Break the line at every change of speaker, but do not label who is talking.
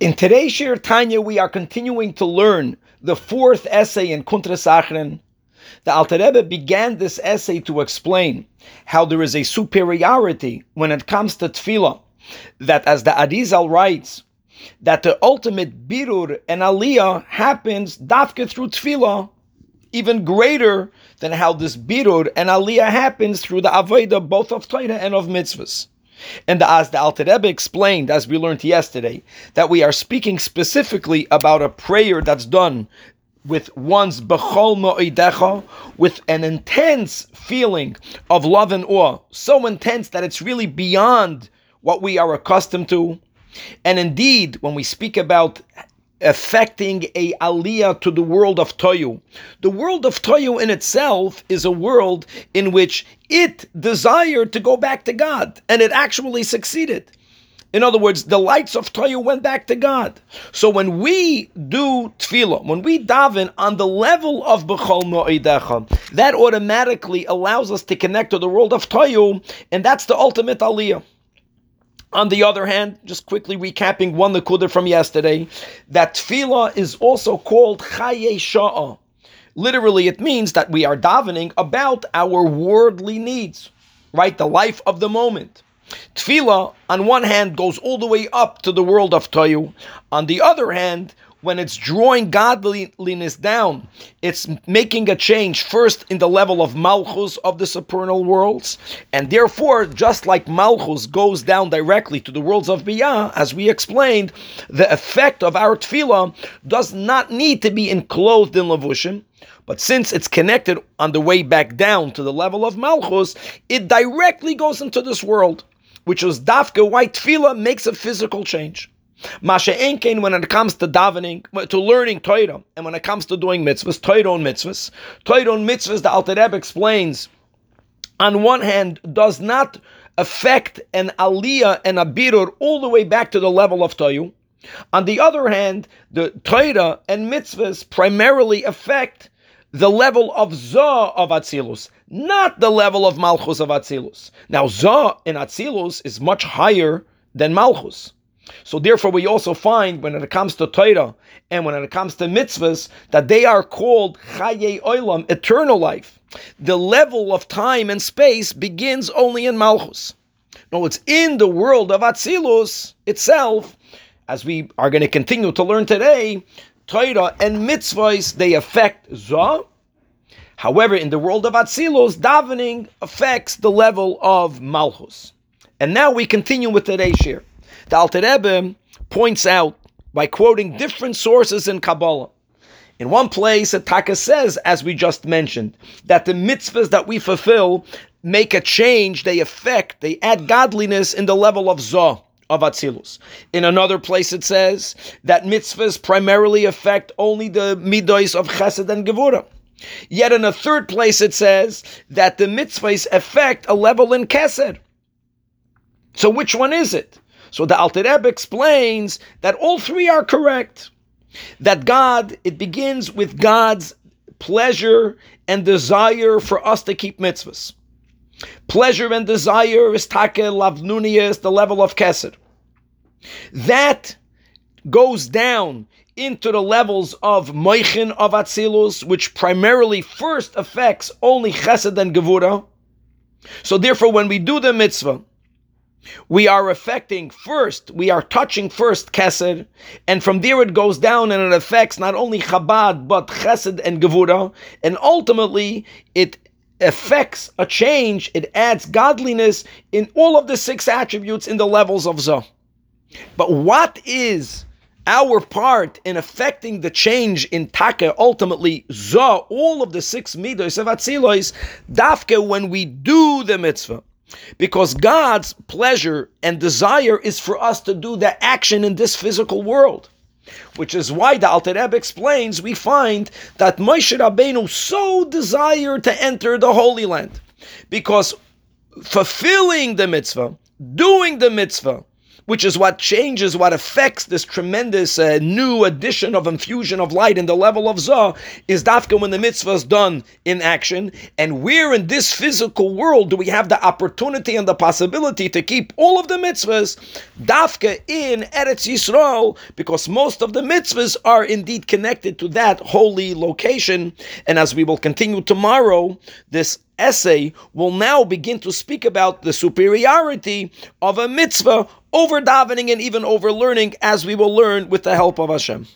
In today's Shiur Tanya, we are continuing to learn the fourth essay in Kuntres Acharon. The Alter Rebbe began this essay to explain how there is a superiority when it comes to tefillah, that as the Arizal writes, that the ultimate birur and aliyah happens dafke through tefillah, even greater than how this birur and aliyah happens through the avodah both of Torah and of mitzvahs. And as the Alter Rebbe explained, as we learned yesterday, that we are speaking specifically about a prayer that's done with one's bechol mo'idecha, with an intense feeling of love and awe, so intense that it's really beyond what we are accustomed to. And indeed, when we speak about affecting a aliyah to the world of Tohu. The world of Tohu in itself is a world in which it desired to go back to God, and it actually succeeded. In other words, the lights of Tohu went back to God. So when we do tefillah, when we daven on the level of Bechol Mo'idecha, that automatically allows us to connect to the world of Toyu, and that's the ultimate aliyah. On the other hand, just quickly recapping one Nakuda from yesterday, that tefillah is also called Chaye. Literally, it means that we are davening about our worldly needs, right? The life of the moment. Tefillah, on one hand, goes all the way up to the world of Tohu. On the other hand, when it's drawing godliness down, it's making a change first in the level of Malchus of the supernal worlds, and therefore, just like Malchus goes down directly to the worlds of Biyah, as we explained, the effect of our tefillah does not need to be enclosed in Levushim, but since it's connected on the way back down to the level of Malchus, it directly goes into this world, which is Dafka, why tefillah makes a physical change. Masha when it comes to davening, to learning Torah, and when it comes to doing mitzvahs, Torah and mitzvahs, Torah and mitzvahs, the Alter Rebbe explains, on one hand, does not affect an aliyah and a birur all the way back to the level of Tohu. On the other hand, the Torah and mitzvahs primarily affect the level of Zah of Atzilus, not the level of Malchus of Atzilus. Now, Zah in Atzilus is much higher than Malchus. So therefore, we also find when it comes to Torah and when it comes to mitzvahs that they are called Chaye Olam, eternal life. The level of time and space begins only in Malchus. No, it's in the world of Atzilus itself, as we are going to continue to learn today. Torah and mitzvahs they affect Zah. However, in the world of Atzilus, davening affects the level of Malchus. And now we continue with today's shiur. The Alter Rebbe points out by quoting different sources in Kabbalah. In one place, Ataka says, as we just mentioned, that the mitzvahs that we fulfill make a change, they affect, they add godliness in the level of Zah of Atzilus. In another place, it says that mitzvahs primarily affect only the midos of Chesed and Gevura. Yet in a third place, it says that the mitzvahs affect a level in Keser. So which one is it? So the Alter Rebbe explains that all three are correct. That God, it begins with God's pleasure and desire for us to keep mitzvahs. Pleasure and desire is take lavnunia, is the level of keser. That goes down into the levels of moichin of atzilus, which primarily first affects only chesed and gevura. So therefore, when we do the mitzvah, we are affecting first, we are touching first Keser, and from there it goes down and it affects not only Chabad, but Chesed and Gevura, and ultimately it affects a change, it adds godliness in all of the six attributes in the levels of Zah. But what is our part in affecting the change in Taka, ultimately Zah, all of the six midos of Atzilois, Dafke, when we do the mitzvah? Because God's pleasure and desire is for us to do the action in this physical world. Which is why the Alter Rebbe explains, we find that Moshe Rabbeinu so desired to enter the Holy Land. Because fulfilling the mitzvah, doing the mitzvah, which is what changes, what affects this tremendous uh, new addition of infusion of light in the level of Zah, is dafka when the mitzvah is done in action. And where in this physical world do we have the opportunity and the possibility to keep all of the mitzvahs dafka in Eretz Yisrael, because most of the mitzvahs are indeed connected to that holy location. And as we will continue tomorrow, this essay will now begin to speak about the superiority of a mitzvah over davening and even over learning, as we will learn with the help of Hashem.